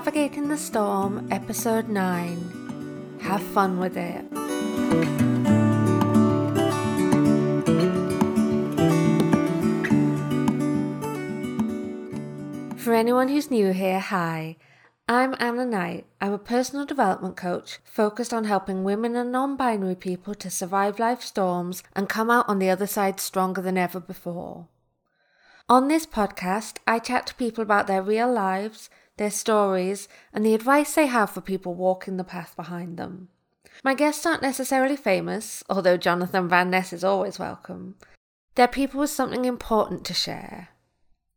Navigating the Storm, Episode 9. Have fun with it. For anyone who's new here, hi. I'm Anna Knight. I'm a personal development coach focused on helping women and non binary people to survive life storms and come out on the other side stronger than ever before. On this podcast, I chat to people about their real lives, their stories, and the advice they have for people walking the path behind them. My guests aren't necessarily famous, although Jonathan Van Ness is always welcome. They're people with something important to share.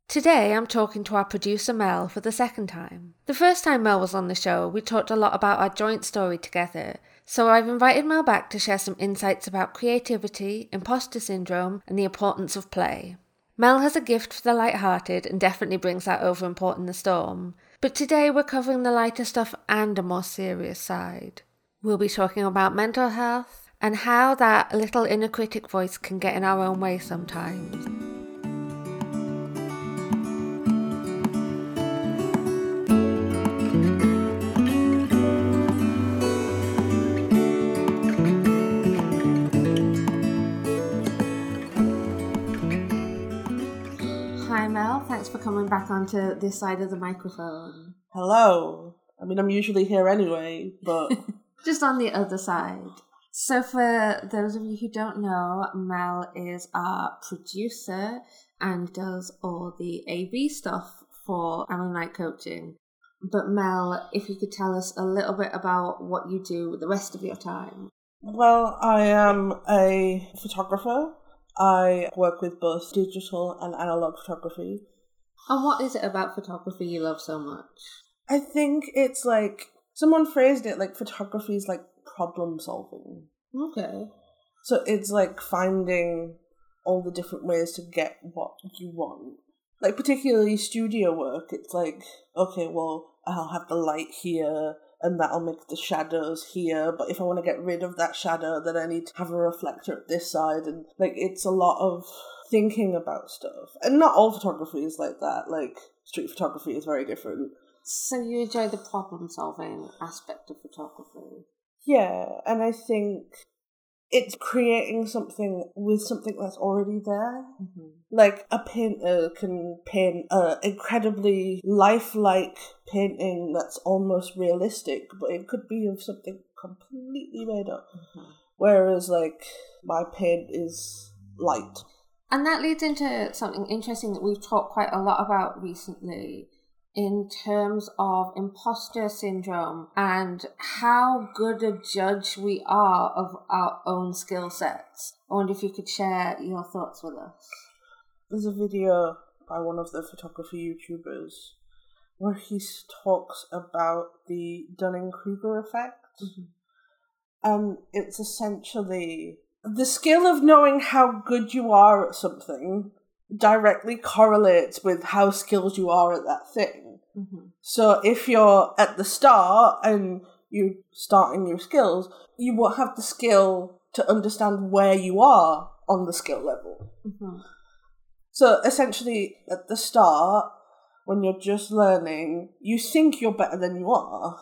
Today, I'm talking to our producer Mel for the second time. The first time Mel was on the show, we talked a lot about our joint story together, so I've invited Mel back to share some insights about creativity, imposter syndrome, and the importance of play. Mel has a gift for the light-hearted and definitely brings that over in Port in the Storm, but today we're covering the lighter stuff and a more serious side. We'll be talking about mental health and how that little inner critic voice can get in our own way sometimes. Thanks for coming back onto this side of the microphone. Hello. I mean, I'm usually here anyway, but Just on the other side. So, for those of you who don't know, Mel is our producer and does all the AV stuff for Anna Knight Coaching. But, Mel, if you could tell us a little bit about what you do with the rest of your time. well, I am a photographer. I work with both digital and analog photography. And what is it about photography you love so much? I think it's like someone phrased it like photography is like problem solving. Okay. So it's like finding all the different ways to get what you want. Like particularly studio work, it's like, okay, well, I'll have the light here and that'll make the shadows here, but if I want to get rid of that shadow, then I need to have a reflector at this side and like it's a lot of thinking about stuff. And not all photography is like that. Like street photography is very different. So, you enjoy the problem solving aspect of photography? Yeah, and I think it's creating something with something that's already there. Mm-hmm. Like a painter can paint an incredibly lifelike painting that's almost realistic, but it could be of something completely made up. Whereas like my paint is light. And that leads into something interesting that we've talked quite a lot about recently in terms of imposter syndrome and how good a judge we are of our own skill sets. I wonder if you could share your thoughts with us. There's a video by one of the photography YouTubers where he talks about the Dunning Kruger effect. Mm-hmm. And it's essentially the skill of knowing how good you are at something directly correlates with how skilled you are at that thing. Mm-hmm. So if you're at the start and you're starting your skills, you won't have the skill to understand where you are on the skill level. Mm-hmm. So essentially, at the start, when you're just learning, you think you're better than you are.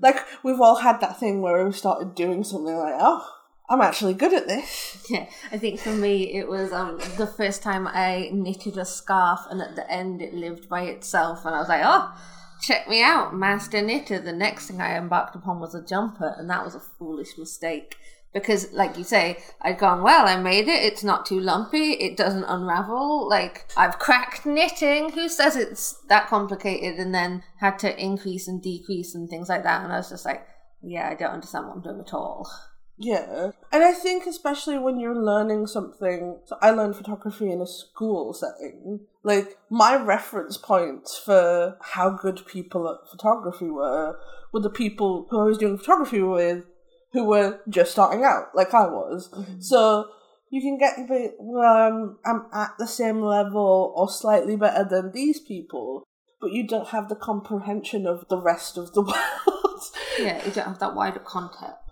Like we've all had that thing where we started doing something like, oh, I'm actually good at this. Yeah, I think for me it was um the first time I knitted a scarf and at the end it lived by itself and I was like, oh, check me out, master knitter. The next thing I embarked upon was a jumper and that was a foolish mistake. Because, like you say, I'd gone, well, I made it, it's not too lumpy, it doesn't unravel, like, I've cracked knitting, who says it's that complicated? And then had to increase and decrease and things like that, and I was just like, yeah, I don't understand what I'm doing at all. Yeah. And I think especially when you're learning something so I learned photography in a school setting. Like my reference points for how good people at photography were were the people who I was doing photography with who were just starting out, like I was. So you can get a bit well, um, I'm at the same level or slightly better than these people, but you don't have the comprehension of the rest of the world. Yeah, you don't have that wider context.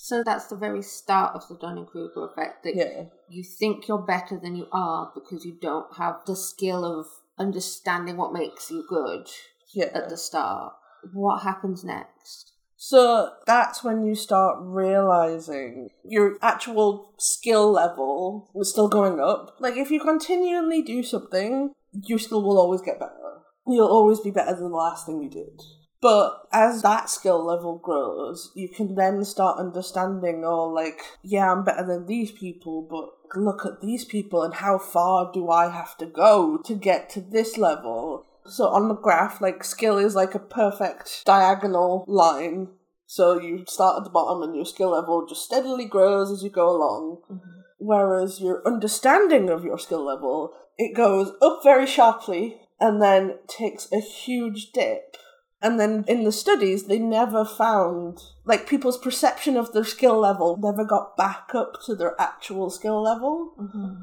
So that's the very start of the Dunning Kruger effect that yeah. you think you're better than you are because you don't have the skill of understanding what makes you good Yeah. at the start. what happens next? So that's when you start realizing your actual skill level is still going up. Like if you continually do something, your skill will always get better. You'll always be better than the last thing you did. But as that skill level grows, you can then start understanding, oh, like, yeah, I'm better than these people, but look at these people and how far do I have to go to get to this level? So on the graph, like, skill is like a perfect diagonal line. So you start at the bottom and your skill level just steadily grows as you go along. Mm-hmm. Whereas your understanding of your skill level, it goes up very sharply and then takes a huge dip and then in the studies, they never found, like, people's perception of their skill level never got back up to their actual skill level. Mm-hmm.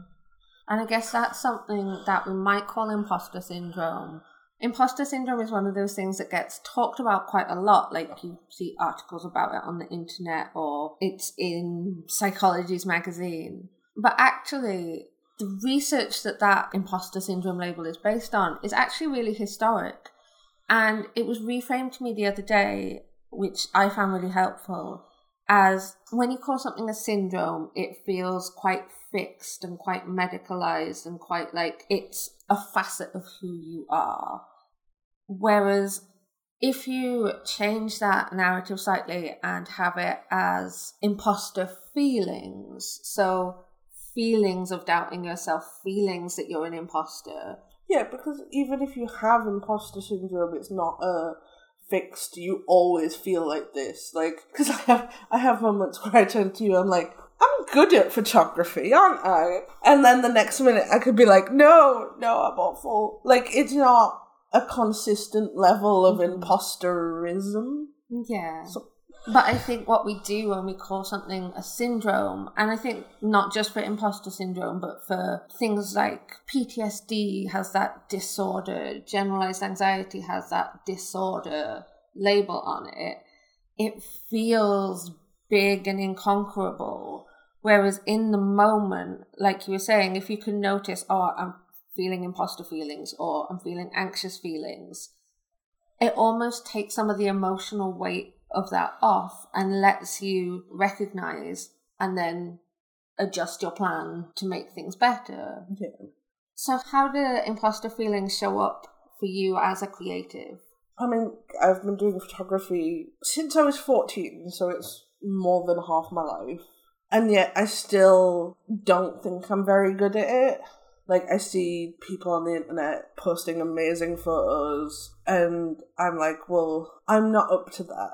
And I guess that's something that we might call imposter syndrome. Imposter syndrome is one of those things that gets talked about quite a lot. Like you see articles about it on the internet or it's in Psychologies magazine. But actually, the research that that imposter syndrome label is based on is actually really historic. And it was reframed to me the other day, which I found really helpful, as when you call something a syndrome, it feels quite fixed and quite medicalized and quite like it's a facet of who you are. Whereas if you change that narrative slightly and have it as imposter feelings, so feelings of doubting yourself, feelings that you're an imposter, yeah, because even if you have imposter syndrome, it's not a fixed. You always feel like this, like because I have I have moments where I turn to you, I'm like, I'm good at photography, aren't I? And then the next minute, I could be like, no, no, I'm awful. Like it's not a consistent level of mm-hmm. imposterism. Yeah. So but I think what we do when we call something a syndrome, and I think not just for imposter syndrome, but for things like PTSD has that disorder, generalized anxiety has that disorder label on it, it feels big and inconquerable. Whereas in the moment, like you were saying, if you can notice, oh, I'm feeling imposter feelings or I'm feeling anxious feelings, it almost takes some of the emotional weight of that off and lets you recognize and then adjust your plan to make things better. Yeah. So, how do imposter feelings show up for you as a creative? I mean, I've been doing photography since I was 14, so it's more than half my life. And yet, I still don't think I'm very good at it. Like, I see people on the internet posting amazing photos, and I'm like, well, I'm not up to that.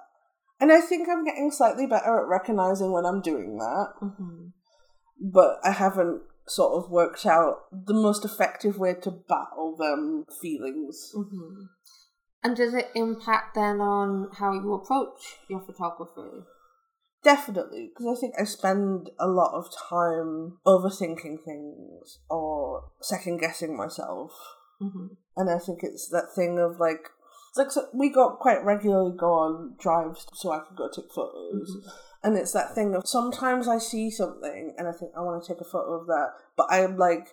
And I think I'm getting slightly better at recognizing when I'm doing that. Mm-hmm. But I haven't sort of worked out the most effective way to battle them feelings. Mm-hmm. And does it impact then on how you approach your photography? Definitely, because I think I spend a lot of time overthinking things or second guessing myself. Mm-hmm. And I think it's that thing of like, it's like so we got quite regularly go on drives so I could go take photos. Mm-hmm. And it's that thing of sometimes I see something and I think I want to take a photo of that, but I'm like,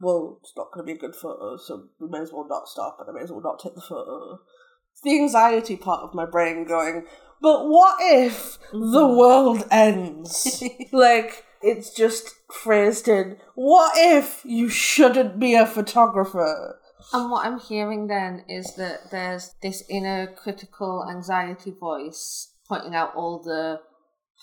well, it's not going to be a good photo, so we may as well not stop and I may as well not take the photo. It's the anxiety part of my brain going, but what if Mm-hmm. the world ends? like, it's just phrased in, what if you shouldn't be a photographer? And what I'm hearing then is that there's this inner critical anxiety voice pointing out all the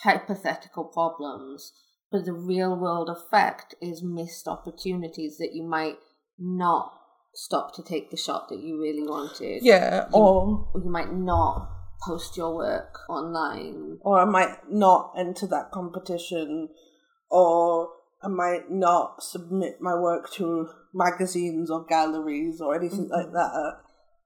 hypothetical problems, but the real world effect is missed opportunities that you might not stop to take the shot that you really wanted. Yeah, or You might not post your work online. or I might not enter that competition, or I might not submit my work to magazines or galleries or anything like mm-hmm. that.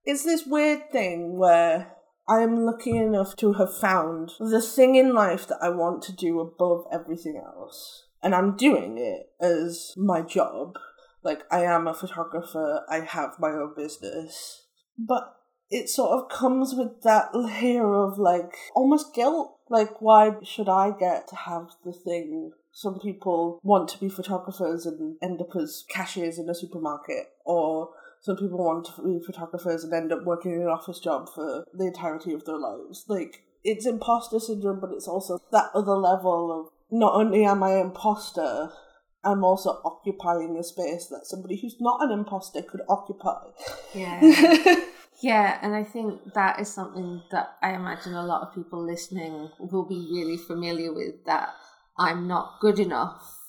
It's this weird thing where I'm lucky enough to have found the thing in life that I want to do above everything else. And I'm doing it as my job. Like, I am a photographer, I have my own business. But it sort of comes with that layer of like almost guilt. Like, why should I get to have the thing? Some people want to be photographers and end up as cashiers in a supermarket, or some people want to be photographers and end up working in an office job for the entirety of their lives. Like, it's imposter syndrome, but it's also that other level of not only am I an imposter, I'm also occupying a space that somebody who's not an imposter could occupy. Yeah. yeah, and I think that is something that I imagine a lot of people listening will be really familiar with that I'm not good enough,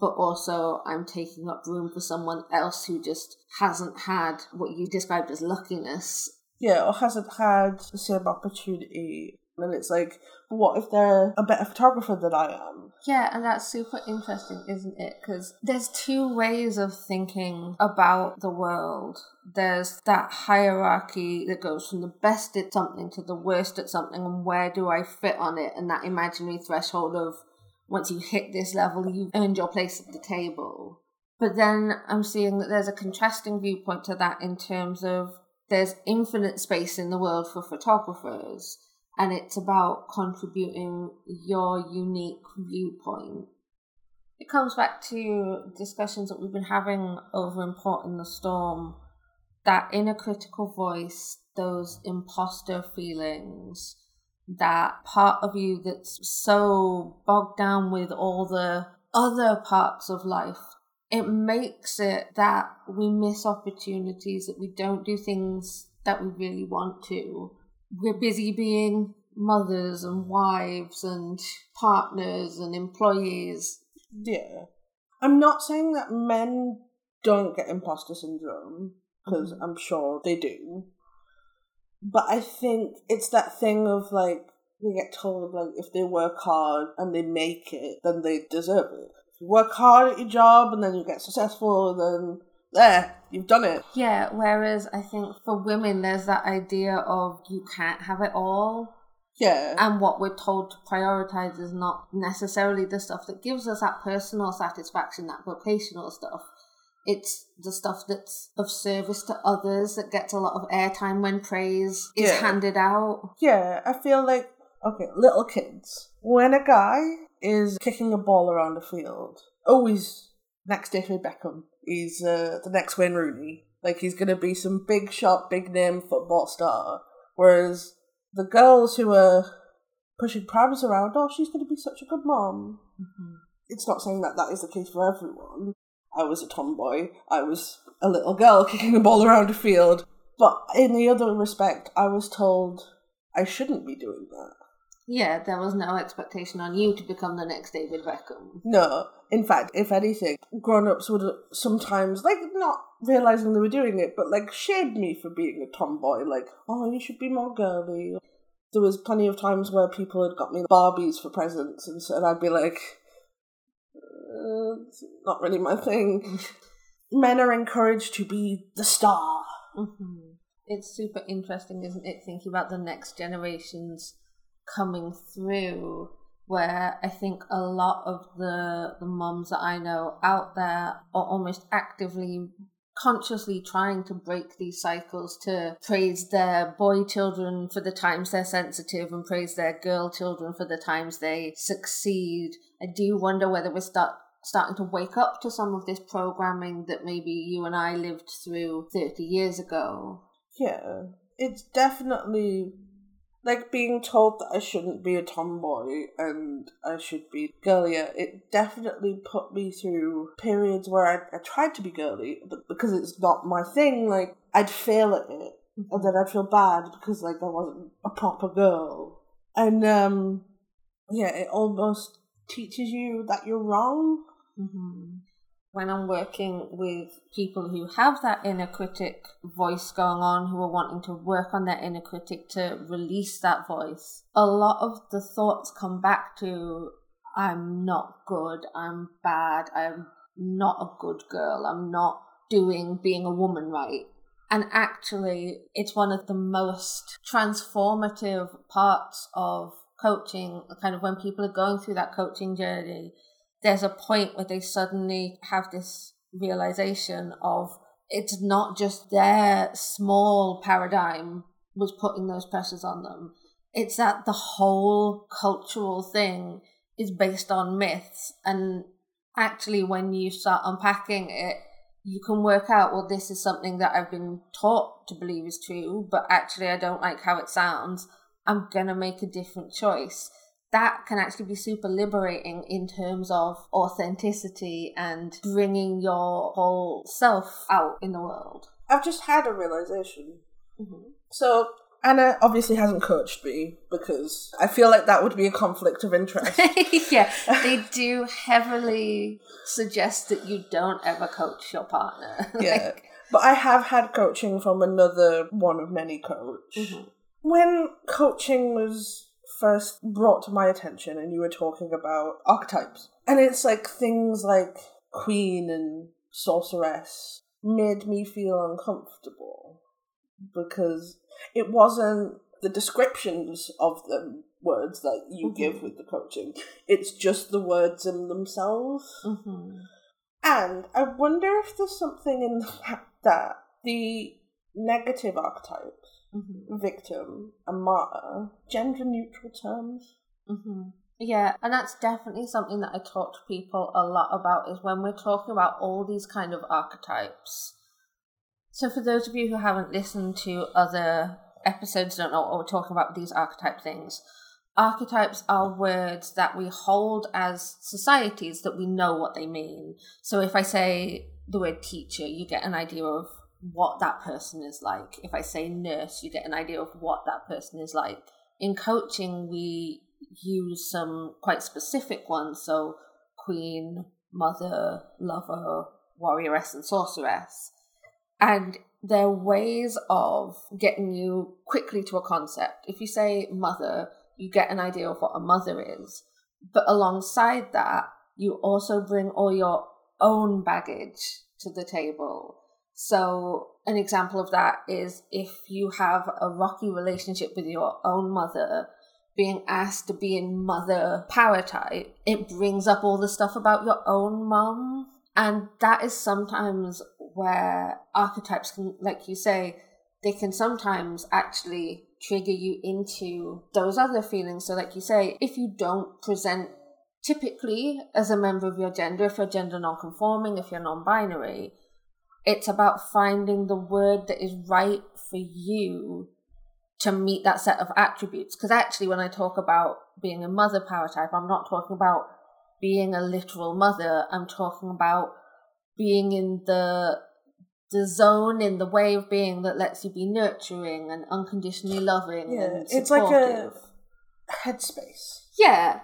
but also I'm taking up room for someone else who just hasn't had what you described as luckiness. Yeah, or hasn't had the same opportunity and it's like, what if they're a better photographer than I am? Yeah, and that's super interesting, isn't it? Because there's two ways of thinking about the world. There's that hierarchy that goes from the best at something to the worst at something, and where do I fit on it? And that imaginary threshold of once you hit this level, you've earned your place at the table. But then I'm seeing that there's a contrasting viewpoint to that in terms of there's infinite space in the world for photographers and it's about contributing your unique viewpoint. It comes back to discussions that we've been having over in in the Storm that inner critical voice, those imposter feelings, that part of you that's so bogged down with all the other parts of life. It makes it that we miss opportunities, that we don't do things that we really want to we're busy being mothers and wives and partners and employees. Yeah. I'm not saying that men don't get imposter syndrome, because mm-hmm. I'm sure they do. But I think it's that thing of like, they get told like if they work hard and they make it, then they deserve it. If you work hard at your job and then you get successful, then there, you've done it. Yeah, whereas I think for women, there's that idea of you can't have it all. Yeah. And what we're told to prioritize is not necessarily the stuff that gives us that personal satisfaction, that vocational stuff. It's the stuff that's of service to others that gets a lot of airtime when praise is yeah. handed out. Yeah, I feel like, okay, little kids. When a guy is kicking a ball around the field, always next David Beckham. He's uh, the next Wayne Rooney. Like he's gonna be some big shot, big name football star. Whereas the girls who are pushing prams around, oh, she's gonna be such a good mom. Mm-hmm. It's not saying that that is the case for everyone. I was a tomboy. I was a little girl kicking a ball around a field. But in the other respect, I was told I shouldn't be doing that. Yeah, there was no expectation on you to become the next David Beckham. No. In fact, if anything, grown ups would sometimes, like, not realizing they were doing it, but, like, shame me for being a tomboy. Like, oh, you should be more girly. There was plenty of times where people had got me Barbies for presents, and, so, and I'd be like, uh, it's not really my thing. Men are encouraged to be the star. Mm-hmm. It's super interesting, isn't it, thinking about the next generations coming through where I think a lot of the the moms that I know out there are almost actively consciously trying to break these cycles to praise their boy children for the times they're sensitive and praise their girl children for the times they succeed. I do wonder whether we're start starting to wake up to some of this programming that maybe you and I lived through 30 years ago. Yeah, it's definitely like being told that I shouldn't be a tomboy and I should be girlier, it definitely put me through periods where I, I tried to be girly, but because it's not my thing, like I'd fail at it, and then I'd feel bad because like I wasn't a proper girl, and um, yeah, it almost teaches you that you're wrong. Mm-hmm when I'm working with people who have that inner critic voice going on, who are wanting to work on their inner critic to release that voice, a lot of the thoughts come back to I'm not good, I'm bad, I'm not a good girl, I'm not doing being a woman right. And actually, it's one of the most transformative parts of coaching, kind of when people are going through that coaching journey there's a point where they suddenly have this realization of it's not just their small paradigm was putting those pressures on them. It's that the whole cultural thing is based on myths. And actually, when you start unpacking it, you can work out, well, this is something that I've been taught to believe is true, but actually I don't like how it sounds. I'm going to make a different choice. That can actually be super liberating in terms of authenticity and bringing your whole self out in the world. I've just had a realization. Mm-hmm. So Anna obviously hasn't coached me because I feel like that would be a conflict of interest. yeah, they do heavily suggest that you don't ever coach your partner. yeah. But I have had coaching from another one of many coach. Mm-hmm. When coaching was first brought to my attention and you were talking about archetypes, and it's like things like queen and sorceress made me feel uncomfortable because it wasn't the descriptions of the words that you mm-hmm. give with the coaching. It's just the words in themselves. Mm-hmm. And I wonder if there's something in the fact that the negative archetypes, mm-hmm. victim and martyr, gender neutral terms. Mm-hmm. Yeah, and that's definitely something that I talk to people a lot about is when we're talking about all these kind of archetypes so, for those of you who haven't listened to other episodes, don't know what we're talking about these archetype things. Archetypes are words that we hold as societies that we know what they mean. So, if I say the word teacher, you get an idea of what that person is like. If I say nurse, you get an idea of what that person is like. In coaching, we use some quite specific ones. So, queen, mother, lover, warrioress, and sorceress and they're ways of getting you quickly to a concept. If you say mother, you get an idea of what a mother is. But alongside that, you also bring all your own baggage to the table. So, an example of that is if you have a rocky relationship with your own mother, being asked to be in mother power type, it brings up all the stuff about your own mom. And that is sometimes where archetypes can, like you say, they can sometimes actually trigger you into those other feelings. So, like you say, if you don't present typically as a member of your gender, if you're gender non-conforming, if you're non-binary, it's about finding the word that is right for you to meet that set of attributes. Because actually, when I talk about being a mother power type, I'm not talking about being a literal mother. I'm talking about being in the the zone in the way of being that lets you be nurturing and unconditionally loving yeah, and supportive. it's like a headspace yeah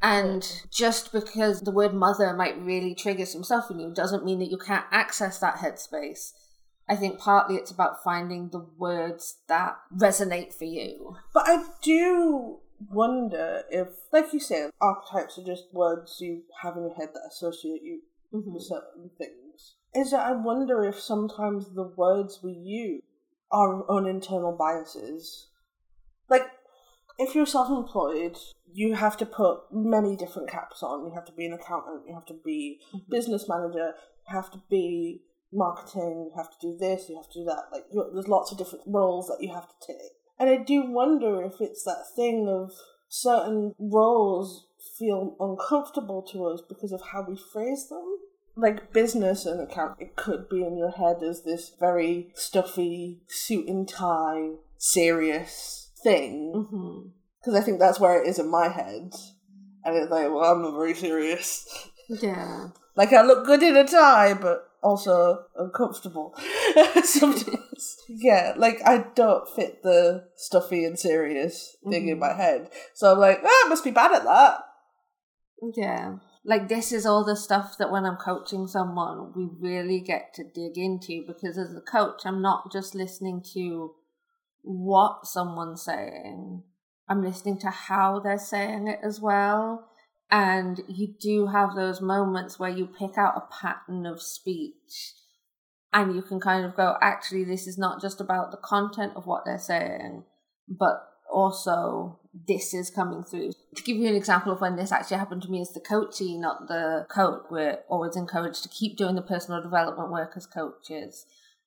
and just because the word mother might really trigger some stuff in you doesn't mean that you can't access that headspace i think partly it's about finding the words that resonate for you but i do wonder if like you said archetypes are just words you have in your head that associate you mm-hmm. with certain things is that I wonder if sometimes the words we use are our own internal biases. Like, if you're self employed, you have to put many different caps on. You have to be an accountant, you have to be mm-hmm. business manager, you have to be marketing, you have to do this, you have to do that. Like, there's lots of different roles that you have to take. And I do wonder if it's that thing of certain roles feel uncomfortable to us because of how we phrase them. Like business and account, it could be in your head as this very stuffy suit and tie, serious thing. Because mm-hmm. I think that's where it is in my head. And it's like, well, I'm not very serious. Yeah. like I look good in a tie, but also uncomfortable sometimes. yeah, like I don't fit the stuffy and serious thing mm-hmm. in my head. So I'm like, ah, I must be bad at that. Yeah. Like this is all the stuff that when I'm coaching someone, we really get to dig into because as a coach, I'm not just listening to what someone's saying. I'm listening to how they're saying it as well. And you do have those moments where you pick out a pattern of speech and you can kind of go, actually, this is not just about the content of what they're saying, but also this is coming through. To give you an example of when this actually happened to me as the coachee, not the coach, we're always encouraged to keep doing the personal development work as coaches.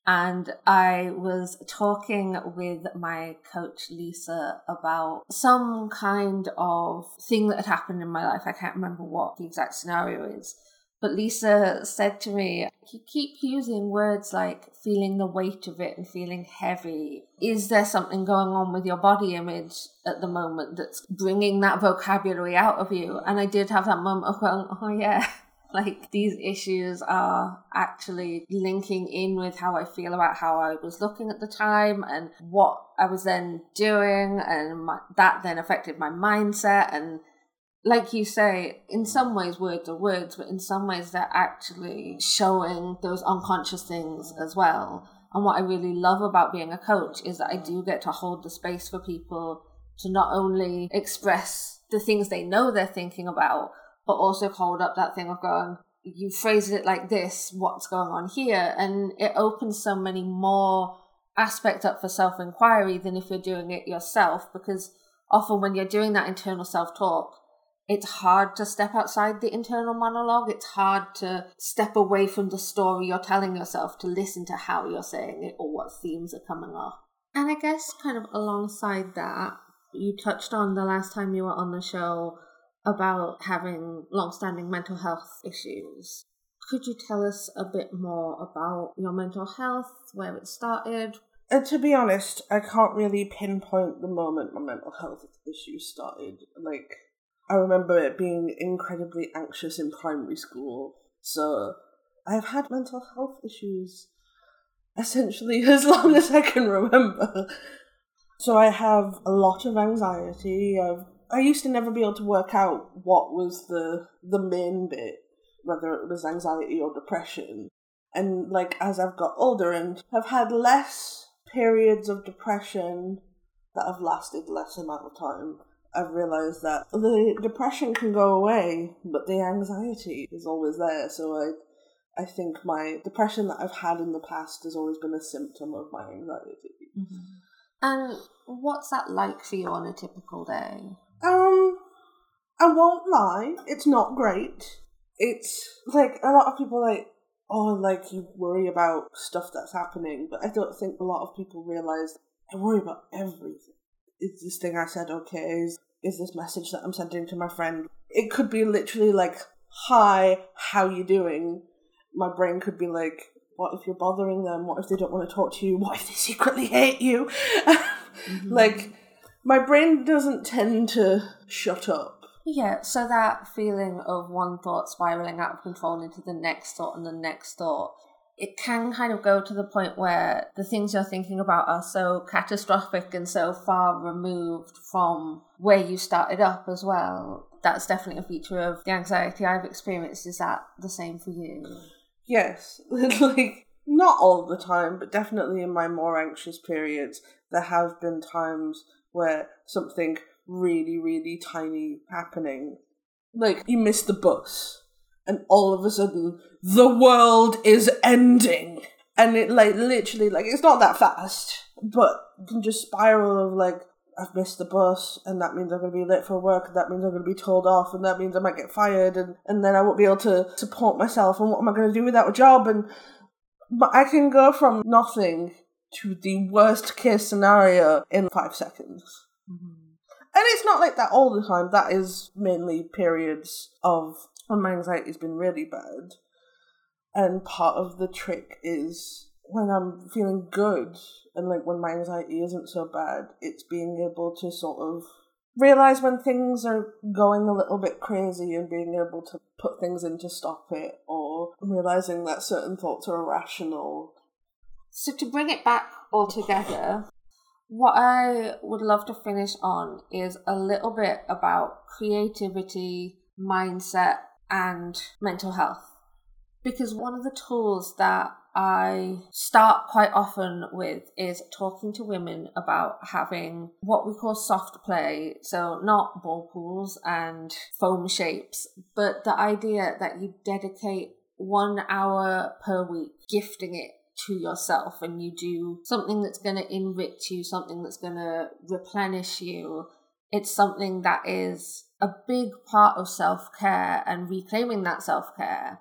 And I was talking with my coach Lisa about some kind of thing that had happened in my life. I can't remember what the exact scenario is. But Lisa said to me, You keep using words like feeling the weight of it and feeling heavy. Is there something going on with your body image at the moment that's bringing that vocabulary out of you? And I did have that moment of going, Oh, yeah. Like these issues are actually linking in with how I feel about how I was looking at the time and what I was then doing, and my, that then affected my mindset and like you say, in some ways words are words, but in some ways they're actually showing those unconscious things as well. And what I really love about being a coach is that I do get to hold the space for people to not only express the things they know they're thinking about, but also hold up that thing of going, you phrased it like this, what's going on here? And it opens so many more aspects up for self inquiry than if you're doing it yourself, because often when you're doing that internal self talk, it's hard to step outside the internal monologue. It's hard to step away from the story you're telling yourself to listen to how you're saying it or what themes are coming up. And I guess, kind of alongside that, you touched on the last time you were on the show about having long-standing mental health issues. Could you tell us a bit more about your mental health, where it started? And to be honest, I can't really pinpoint the moment my mental health issues started. Like, I remember it being incredibly anxious in primary school. So I've had mental health issues essentially as long as I can remember. So I have a lot of anxiety. I've, I used to never be able to work out what was the the main bit, whether it was anxiety or depression. And like as I've got older and have had less periods of depression that have lasted less amount of time, I've realized that the depression can go away, but the anxiety is always there. So I, I think my depression that I've had in the past has always been a symptom of my anxiety. Mm-hmm. And what's that like for you on a typical day? Um, I won't lie, it's not great. It's like a lot of people like, oh, like you worry about stuff that's happening, but I don't think a lot of people realize I worry about everything is this thing I said okay? Is, is this message that I'm sending to my friend? It could be literally like, hi, how you doing? My brain could be like, what if you're bothering them? What if they don't want to talk to you? What if they secretly hate you? mm-hmm. Like, my brain doesn't tend to shut up. Yeah, so that feeling of one thought spiraling out of control into the next thought and the next thought it can kind of go to the point where the things you're thinking about are so catastrophic and so far removed from where you started up as well. That's definitely a feature of the anxiety I've experienced. Is that the same for you? Yes. like, not all the time, but definitely in my more anxious periods, there have been times where something really, really tiny happening. Like, you miss the bus and all of a sudden the world is ending and it like literally like it's not that fast but you can just spiral of like I've missed the bus and that means I'm going to be late for work and that means I'm going to be told off and that means I might get fired and, and then I won't be able to support myself and what am I going to do without a job and but I can go from nothing to the worst case scenario in five seconds. Mm-hmm. And it's not like that all the time. That is mainly periods of when my anxiety's been really bad. And part of the trick is when I'm feeling good and like when my anxiety isn't so bad, it's being able to sort of realize when things are going a little bit crazy and being able to put things in to stop it or realizing that certain thoughts are irrational. So to bring it back all together, what I would love to finish on is a little bit about creativity, mindset, and mental health. Because one of the tools that I start quite often with is talking to women about having what we call soft play. So, not ball pools and foam shapes, but the idea that you dedicate one hour per week gifting it to yourself and you do something that's going to enrich you, something that's going to replenish you. It's something that is a big part of self care and reclaiming that self care.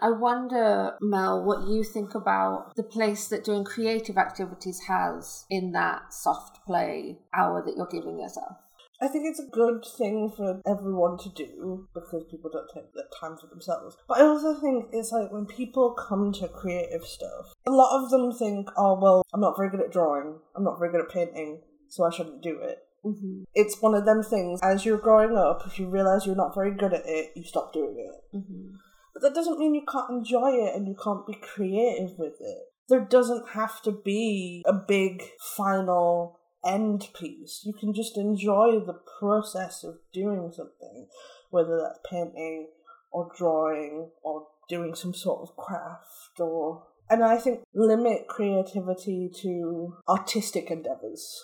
I wonder, Mel, what you think about the place that doing creative activities has in that soft play hour that you're giving yourself. I think it's a good thing for everyone to do because people don't take the time for themselves. But I also think it's like when people come to creative stuff, a lot of them think, oh, well, I'm not very good at drawing, I'm not very good at painting, so I shouldn't do it. Mm-hmm. It's one of them things, as you're growing up, if you realize you're not very good at it, you stop doing it. Mm-hmm. But that doesn't mean you can't enjoy it and you can't be creative with it. There doesn't have to be a big final end piece. You can just enjoy the process of doing something, whether that's painting or drawing or doing some sort of craft or and I think limit creativity to artistic endeavors.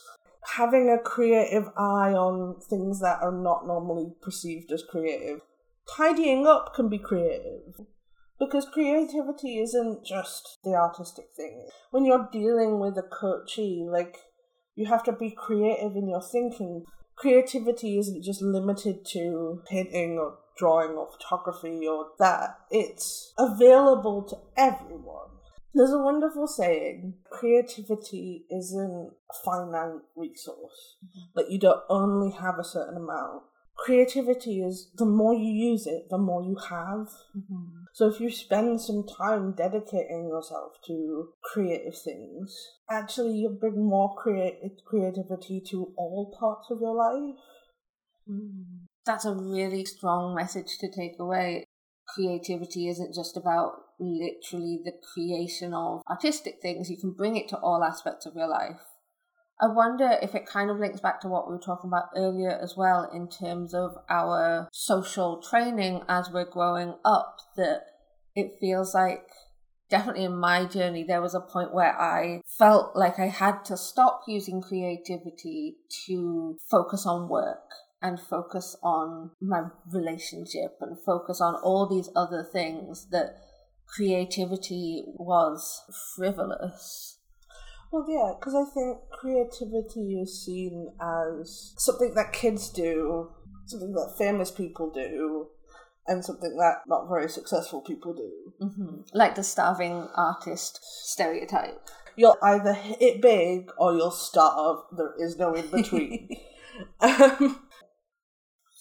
Having a creative eye on things that are not normally perceived as creative. Tidying up can be creative. Because creativity isn't just the artistic thing. When you're dealing with a coachee, like you have to be creative in your thinking. Creativity isn't just limited to painting or drawing or photography or that. It's available to everyone. There's a wonderful saying creativity isn't a finite resource. Like, you don't only have a certain amount. Creativity is the more you use it, the more you have. Mm-hmm. So if you spend some time dedicating yourself to creative things, actually you'll bring more creative creativity to all parts of your life. Mm. That's a really strong message to take away. Creativity isn't just about literally the creation of artistic things, you can bring it to all aspects of your life. I wonder if it kind of links back to what we were talking about earlier as well, in terms of our social training as we're growing up, that it feels like definitely in my journey, there was a point where I felt like I had to stop using creativity to focus on work and focus on my relationship and focus on all these other things that creativity was frivolous. Well, yeah, because I think creativity is seen as something that kids do, something that famous people do, and something that not very successful people do. Mm-hmm. Like the starving artist stereotype. You'll either hit it big or you'll starve. There is no in between. um,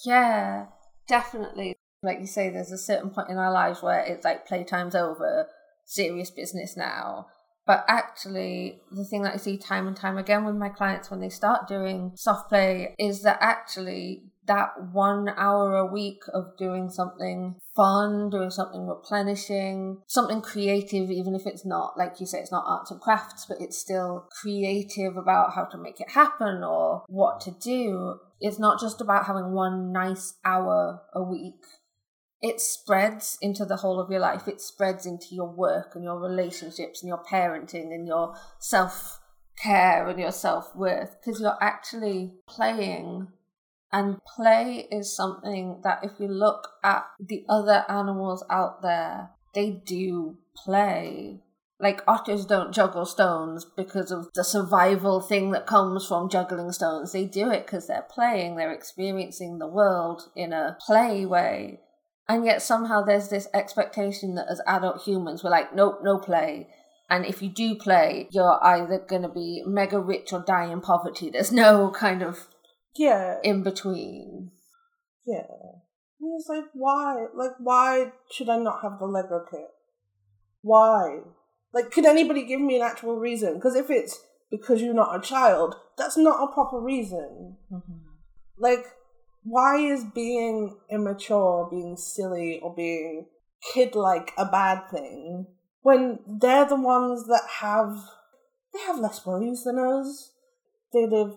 yeah, definitely. Like you say, there's a certain point in our lives where it's like playtime's over, serious business now. But actually, the thing that I see time and time again with my clients when they start doing soft play is that actually that one hour a week of doing something fun, doing something replenishing, something creative, even if it's not, like you say, it's not arts and crafts, but it's still creative about how to make it happen or what to do. It's not just about having one nice hour a week it spreads into the whole of your life. It spreads into your work and your relationships and your parenting and your self care and your self worth because you're actually playing. And play is something that, if you look at the other animals out there, they do play. Like otters don't juggle stones because of the survival thing that comes from juggling stones. They do it because they're playing, they're experiencing the world in a play way. And yet somehow there's this expectation that as adult humans, we're like, nope, no play. And if you do play, you're either going to be mega rich or die in poverty. There's no kind of yeah in between. Yeah. And it's like, why? Like, why should I not have the Lego kit? Why? Like, could anybody give me an actual reason? Because if it's because you're not a child, that's not a proper reason. Mm-hmm. Like, why is being immature, being silly, or being kid like a bad thing when they're the ones that have they have less worries than us. They live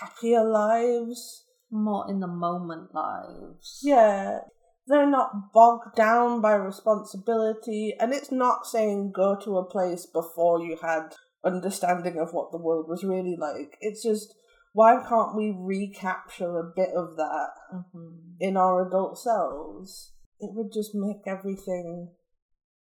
happier lives. More in the moment lives. Yeah. They're not bogged down by responsibility, and it's not saying go to a place before you had understanding of what the world was really like. It's just why can't we recapture a bit of that Mm-hmm. in our adult selves? It would just make everything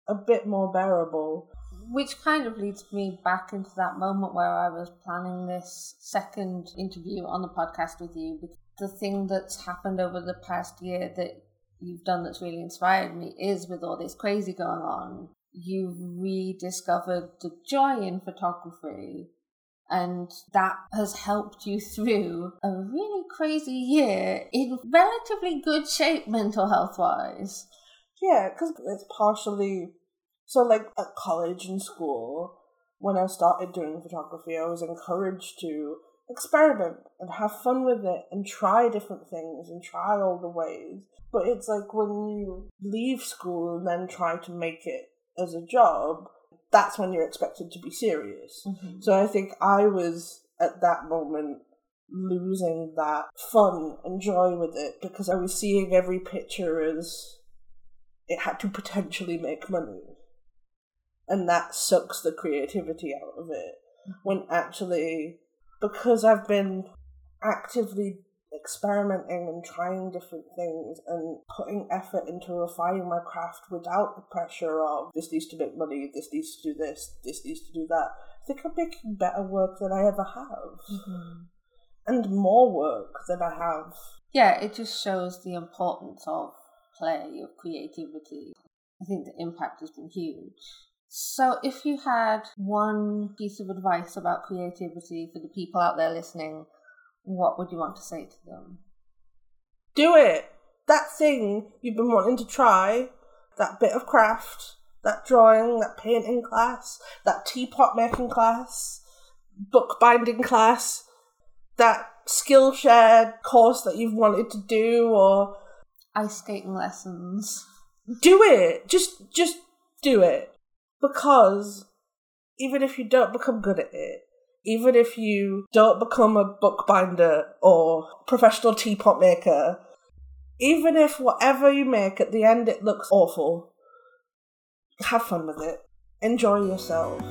a bit more bearable. Which kind of leads me back into that moment where I was planning this second interview on the podcast with you. The thing that's happened over the past year that you've done that's really inspired me is with all this crazy going on, you've rediscovered the joy in photography And that has helped you through a really crazy year in relatively good shape mental health wise. Yeah, because it's partially so, like at college and school, when I started doing photography, I was encouraged to experiment and have fun with it and try different things and try all the ways. But it's like when you leave school and then try to make it as a job, that's when you're expected to be serious. Mm-hmm. So I think I was at that moment losing that fun and joy with it because I was seeing every picture as it had to potentially make money. And that sucks the creativity out of it. When actually, because I've been actively experimenting and trying different things and putting effort into refining my craft without the pressure of this needs to make money, this needs to do this, this needs to do that. I think I'm making better work than I ever have. Mm-hmm. And more work than I have. Yeah, it just shows the importance of play, of creativity. I think the impact has been huge. So, if you had one piece of advice about creativity for the people out there listening, what would you want to say to them? Do it! That thing you've been wanting to try, that bit of craft, that drawing, that painting class, that teapot making class, book binding class, that Skillshare course that you've wanted to do, or ice skating lessons. Do it! Just, just do it because even if you don't become good at it, even if you don't become a bookbinder or professional teapot maker, even if whatever you make at the end it looks awful, have fun with it. Enjoy yourself.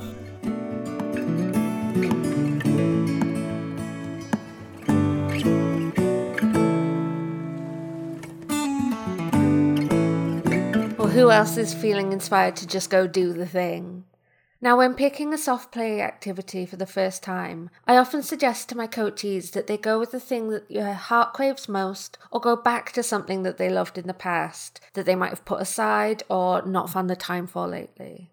Well who else is feeling inspired to just go do the thing? Now, when picking a soft play activity for the first time, I often suggest to my coaches that they go with the thing that your heart craves most, or go back to something that they loved in the past that they might have put aside or not found the time for lately.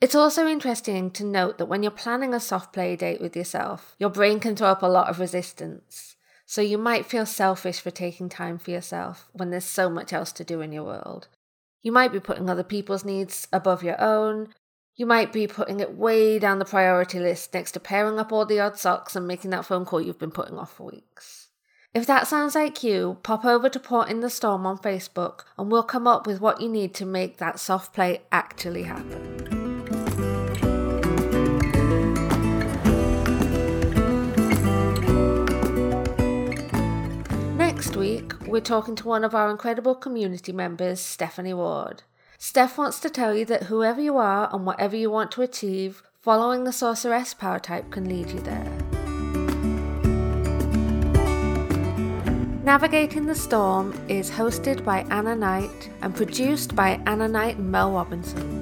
It's also interesting to note that when you're planning a soft play date with yourself, your brain can throw up a lot of resistance. So you might feel selfish for taking time for yourself when there's so much else to do in your world. You might be putting other people's needs above your own. You might be putting it way down the priority list next to pairing up all the odd socks and making that phone call you've been putting off for weeks. If that sounds like you, pop over to Port in the Storm on Facebook and we'll come up with what you need to make that soft play actually happen. Next week, we're talking to one of our incredible community members, Stephanie Ward. Steph wants to tell you that whoever you are and whatever you want to achieve, following the Sorceress power type can lead you there. Navigating the Storm is hosted by Anna Knight and produced by Anna Knight and Mel Robinson.